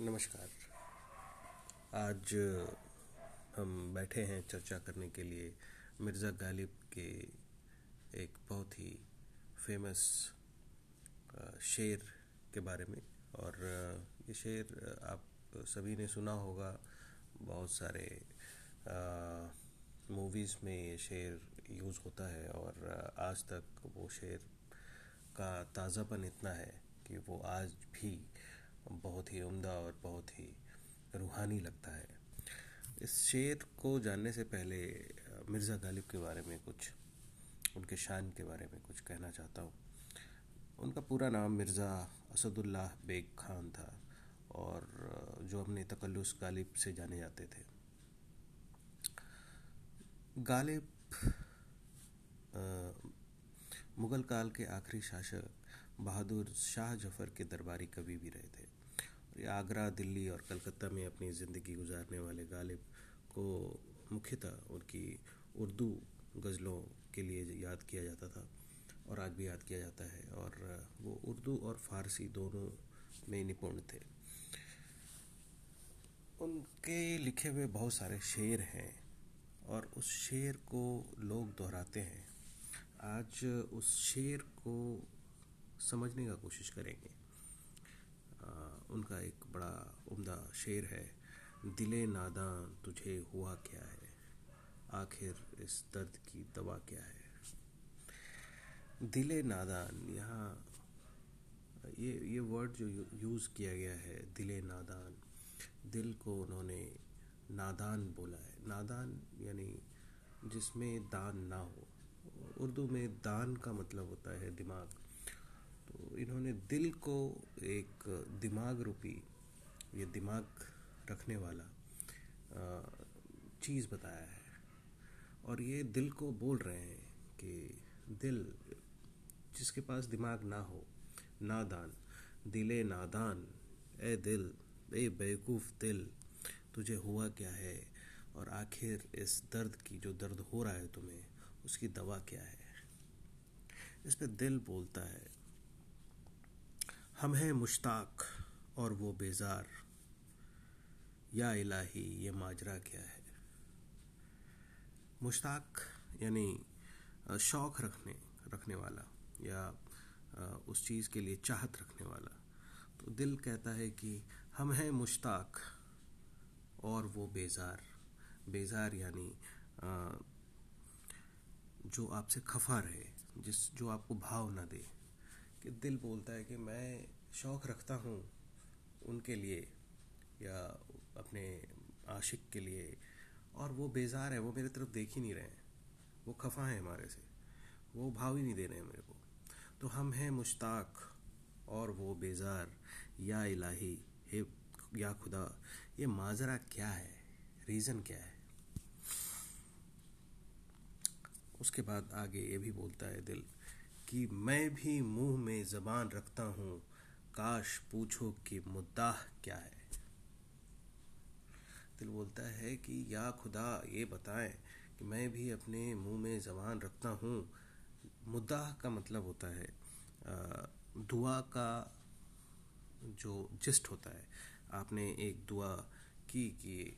नमस्कार। आज, हम बैठे हैं चर्चा करने के लिए मिर्ज़ा गालिब के एक बहुत ही फ़ेमस शेर के बारे में। और ये शेर आप सभी ने सुना होगा, बहुत सारे मूवीज़ में ये शेर यूज़ होता है। और आज तक वो शेर का ताज़ापन इतना है कि वो आज भी बहुत ही उम्दा और बहुत ही रूहानी लगता है। इस शेर को जानने से पहले मिर्ज़ा गालिब के बारे में कुछ, उनके शान के बारे में कुछ कहना चाहता हूँ। उनका पूरा नाम मिर्ज़ा असदुल्लाह बेग खान था और जो अपने तकल्लुस गालिब से जाने जाते थे। गालिब मुग़ल काल के आखिरी शासक बहादुर शाह जफ़र के दरबारी कवि भी रहे थे। आगरा, दिल्ली और कलकत्ता में अपनी ज़िंदगी गुजारने वाले गालिब को मुख्यतः उनकी उर्दू गज़लों के लिए याद किया जाता था और आज भी याद किया जाता है और वो उर्दू और फ़ारसी दोनों में निपुण थे। उनके लिखे हुए बहुत सारे शेर हैं और उस शेर को लोग दोहराते हैं। आज उस शेर को समझने का कोशिश करेंगे। उनका एक बड़ा उम्दा शेर है, दिले नादान तुझे हुआ क्या है? आखिर इस दर्द की दवा क्या है? दिले नादान, यहाँ ये ये वर्ड जो यूज़ किया गया है, दिले नादान, दिल को उन्होंने नादान बोला है। नादान यानी जिसमें दान ना हो। उर्दू में दान का मतलब होता है दिमाग। इन्होंने दिल को एक दिमाग रूपी, ये दिमाग रखने वाला चीज़ बताया है। और ये दिल को बोल रहे हैं कि दिल, जिसके पास दिमाग ना हो, नादान, दिले नादान, ए दिल, ए बेवकूफ़ दिल, तुझे हुआ क्या है? और आखिर इस दर्द की जो दर्द हो रहा है तुम्हें, उसकी दवा क्या है? इस पे दिल बोलता है हम हैं मुश्ताक और वो बेजार। या इलाही, ये माजरा क्या है? मुश्ताक, यानी शौक़ रखने रखने वाला, या उस चीज़ के लिए चाहत रखने वाला। तो दिल कहता है कि हम हैं मुश्ताक और वो बेजार। बेजार यानी जो आपसे खफा रहे, जिस, जो आपको भाव ना दे। कि दिल बोलता है कि मैं शौक़ रखता हूँ उनके लिए या अपने आशिक के लिए। और वो बेजार है, वो मेरे तरफ़ देख ही नहीं रहे हैं। वो खफा है हमारे से। वो भाव ही नहीं दे रहे हैं मेरे को। तो हम हैं मुश्ताक और वो बेजार। या इलाही, हे या खुदा, ये माजरा क्या है? रीज़न क्या है? उसके बाद आगे ये भी बोलता है दिल कि मैं भी मुँह में ज़बान रखता हूँ। काश पूछो कि मुद्दा क्या है। दिल बोलता है कि, या खुदा, ये बताएँ कि मैं भी अपने मुँह में ज़बान रखता हूँ। मुद्दा का मतलब होता है दुआ का जो जिस्ट होता है। आपने एक दुआ की कि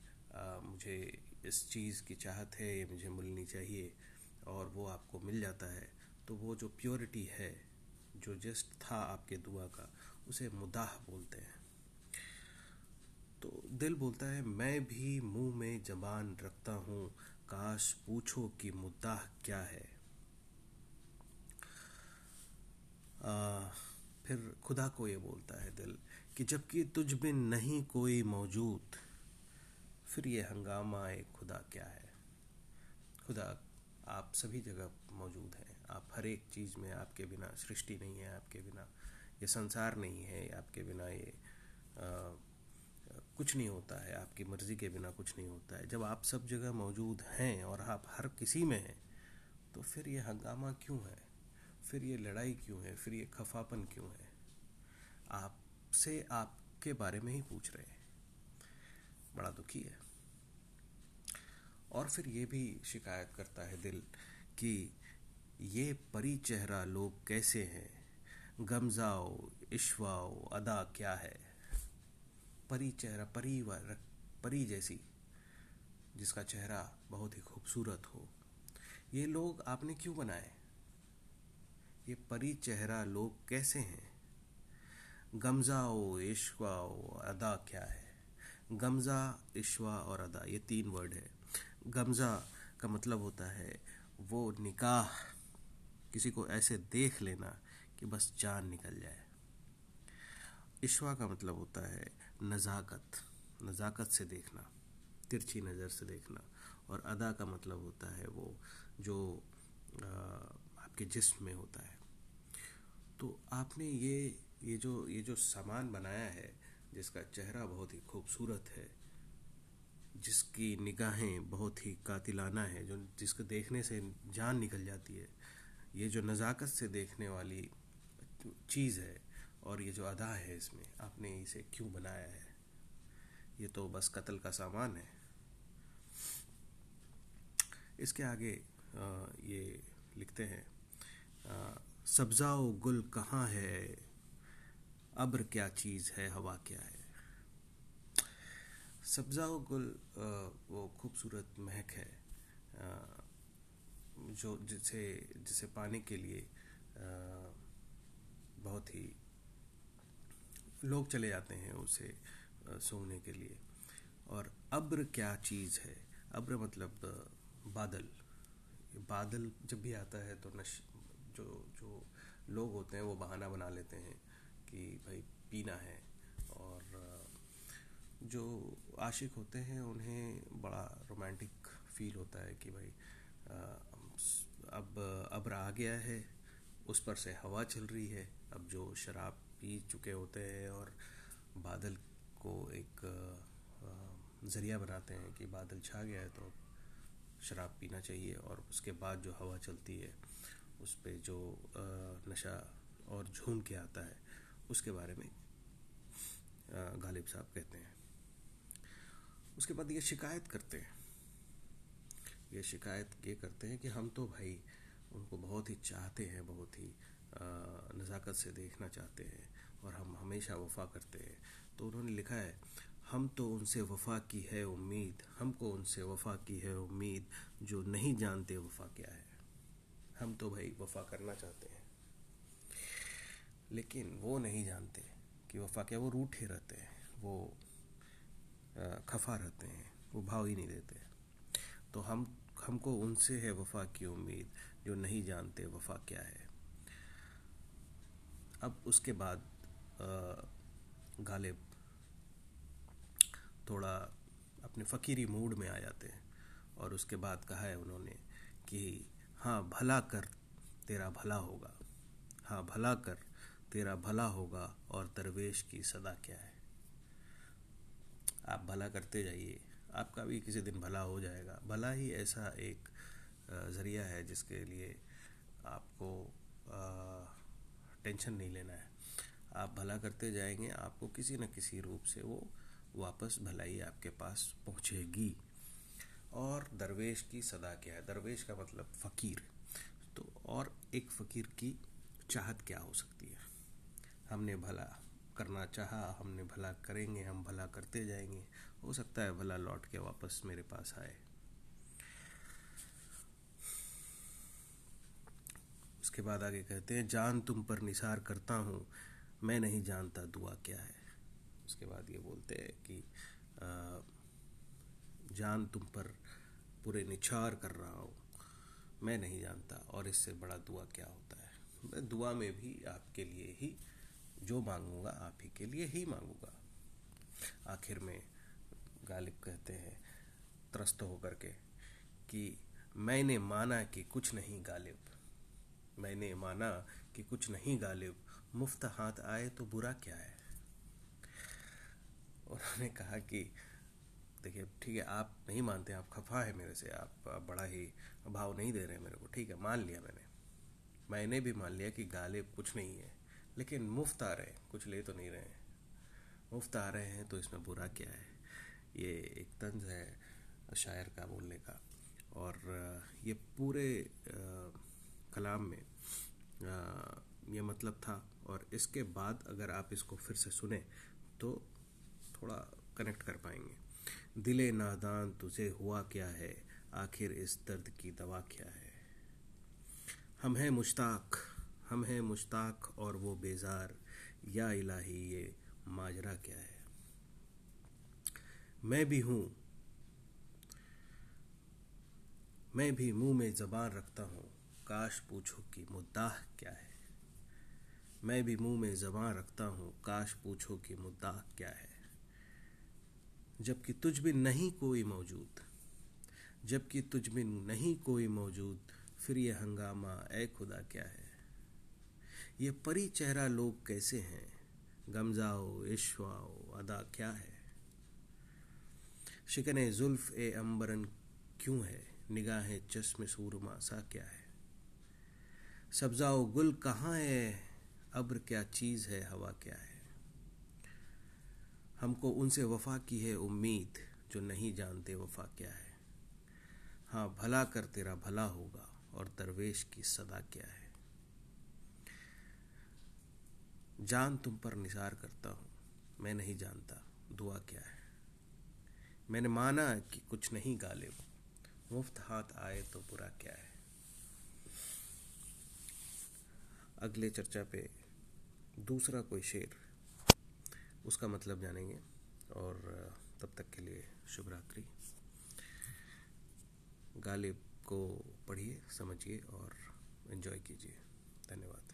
मुझे इस चीज़ की चाहत है, ये मुझे मिलनी चाहिए और वो आपको मिल जाता है। तो वो जो प्योरिटी है जो जस्ट था आपके दुआ का उसे मुदाह बोलते हैं। तो दिल बोलता है मैं भी मुँह में जबान रखता हूँ काश पूछो कि मुद्दा क्या है? आ, फिर खुदा को ये बोलता है दिल कि जबकि तुझ बिन नहीं कोई मौजूद फिर ये हंगामा एक खुदा क्या है? खुदा आप सभी जगह मौजूद हैं। आप हर एक चीज़ में आपके बिना सृष्टि नहीं है आपके बिना ये संसार नहीं है आपके बिना ये आ, कुछ नहीं होता है आपकी मर्ज़ी के बिना कुछ नहीं होता है। जब आप सब जगह मौजूद हैं और आप हर किसी में हैं तो फिर ये हंगामा क्यों है? फिर ये लड़ाई क्यों है? फिर ये खफापन क्यों है? आपसे आपके बारे में ही पूछ रहे हैं। बड़ा दुखी है। और फिर ये भी शिकायत करता है दिल कि ये परी चेहरा लोग कैसे हैं? गमजाओ इश्वाओ, अदा क्या है? परी चेहरा परी परी जैसी, जिसका चेहरा बहुत ही खूबसूरत हो। ये लोग आपने क्यों बनाए? ये परी चेहरा लोग कैसे हैं? गमजाओ ओ इश्वा ओ अदा क्या है? गमजा इश्वा और अदा, ये तीन वर्ड है। गमजा का मतलब होता है वो निकाह। किसी को ऐसे देख लेना कि बस जान निकल जाए। इश्वा का मतलब होता है नज़ाकत नज़ाकत से देखना, तिरछी नज़र से देखना। और अदा का मतलब होता है वो जो आपके जिस्म में होता है। तो आपने ये ये जो ये जो सामान बनाया है, जिसका चेहरा बहुत ही खूबसूरत है जिसकी निगाहें बहुत ही कातिलाना है, जो जिसको देखने से जान निकल जाती है, ये जो नज़ाकत से देखने वाली चीज़ है और ये जो अदा है इसमें, आपने इसे क्यों बनाया है? ये तो बस कत्ल का सामान है। इसके आगे ये लिखते हैं सब्ज़ा व गुल कहाँ है? अब्र क्या चीज़ है? हवा क्या है? सब्जाओ गुल वो खूबसूरत महक है जो जिसे जिसे पाने के लिए बहुत ही लोग चले जाते हैं उसे सोने के लिए। और अब्र क्या चीज़ है? अब्र मतलब बादल। बादल जब भी आता है तो नश, जो जो लोग होते हैं वो बहाना बना लेते हैं कि भाई पीना है और जो आशिक होते हैं, उन्हें बड़ा रोमांटिक फील होता है कि भाई अब अब्र आ गया है, उस पर से हवा चल रही है। अब जो शराब पी चुके होते हैं और बादल को एक ज़रिया बनाते हैं कि बादल छा गया है तो शराब पीना चाहिए और उसके बाद जो हवा चलती है, उस पर जो नशा और झूम के आता है, उसके बारे में गालिब साहब कहते हैं। उसके बाद ये शिकायत करते हैं। ये शिकायत ये करते हैं कि हम तो भाई उनको बहुत ही चाहते हैं, बहुत ही नज़ाकत से देखना चाहते हैं और हम हमेशा वफा करते हैं। तो उन्होंने लिखा है, हम तो उनसे वफा की है उम्मीद, हमको उनसे वफा की है उम्मीद, जो नहीं जानते वफा क्या है। हम तो भाई वफा करना चाहते हैं। लेकिन वो नहीं जानते कि वफा क्या, वो रूठे रहते हैं, वो खफा रहते हैं, वो भाव ही नहीं देते। तो हम, हमको उनसे है वफा की उम्मीद, जो नहीं जानते वफा क्या है। अब उसके बाद गालिब थोड़ा अपने फ़कीरी मूड में आ जाते हैं और उसके बाद कहा है उन्होंने कि हाँ भला कर, तेरा भला होगा। हाँ भला कर, तेरा भला होगा और दरवेश की सदा क्या है? आप भला करते जाइए, आपका भी किसी दिन भला हो जाएगा। भला ही ऐसा एक ज़रिया है जिसके लिए आपको टेंशन नहीं लेना है। आप भला करते जाएँगे, आपको किसी न किसी रूप से वो वापस भलाई आपके पास पहुँचेगी। और दरवेश की सदा क्या है? दरवेश का मतलब फ़कीर। तो और एक फ़कीर की चाहत क्या हो सकती है? हमने भला करना चाहा, हमने भला करेंगे, हम भला करते जाएँगे। हो सकता है भला लौट के वापस मेरे पास आए। उसके बाद आगे कहते हैं, जान तुम पर निसार करता हूँ, मैं नहीं जानता दुआ क्या है। उसके बाद ये बोलते हैं कि जान तुम पर पूरे निछार कर रहा हूँ, मैं नहीं जानता, और इससे बड़ा दुआ क्या होता है? दुआ में भी आपके लिए ही जो मांगूँगा आप ही के लिए ही मांगूँगा। आखिर में गालिब कहते हैं, त्रस्त होकर के, कि मैंने माना कि कुछ नहीं गालिब। मैंने माना कि कुछ नहीं गालिब। मुफ़्त हाथ आए तो बुरा क्या है? उन्होंने कहा कि, देखिए, ठीक है, आप नहीं मानते, आप खफा है मेरे से, आप बड़ा ही भाव नहीं दे रहे मेरे को, ठीक है, मान लिया मैंने। मैंने भी मान लिया कि गालिब कुछ नहीं है। लेकिन मुफ़्त आ रहे हैं, कुछ ले तो नहीं रहे हैं। मुफ़्त आ रहे हैं तो इसमें बुरा क्या है? ये एक तंज है शायर का बोलने का। और ये पूरे कलाम में ये मतलब था। और इसके बाद अगर आप इसको फिर से सुने तो थोड़ा कनेक्ट कर पाएँगे। दिले नादान तुझे हुआ क्या है? आखिर इस दर्द की दवा क्या है? हम हैं मुश्ताक। हम हैं मुश्ताक और वो बेजार। या इलाही, ये माजरा क्या है? मैं भी हूँ। मैं भी मुँह में जबान रखता हूँ। काश पूछो कि मुद्दा क्या है? मैं भी मुँह में जबान रखता हूँ। काश पूछो कि मुद्दा क्या है? जबकि तुझ में नहीं कोई मौजूद। जबकि तुझ में नहीं कोई मौजूद, फिर ये हंगामा ए खुदा, क्या है? ये परी चेहरा लोग कैसे हैं? गमजाओ इश्वाओ अदा क्या है? शिकने जुल्फ ए अंबरन क्यों है? निगाहें चश्म सूरमा सा क्या है? सब्जाओ गुल कहाँ है? अब्र क्या चीज़ है? हवा क्या है? हमको उनसे वफा की है उम्मीद, जो नहीं जानते वफा क्या है। हाँ भला कर तेरा भला होगा और दरवेश की सदा क्या है। जान तुम पर निसार करता हूँ। मैं नहीं जानता, दुआ क्या है? मैंने माना कि कुछ नहीं गालिब। मुफ़्त हाथ आए तो बुरा क्या है? अगले चर्चा पे दूसरा कोई शेर। उसका मतलब जानेंगे। और, तब तक के लिए शुभ रात्रि गालिब को पढ़िए, समझिए और एंजॉय कीजिए। धन्यवाद।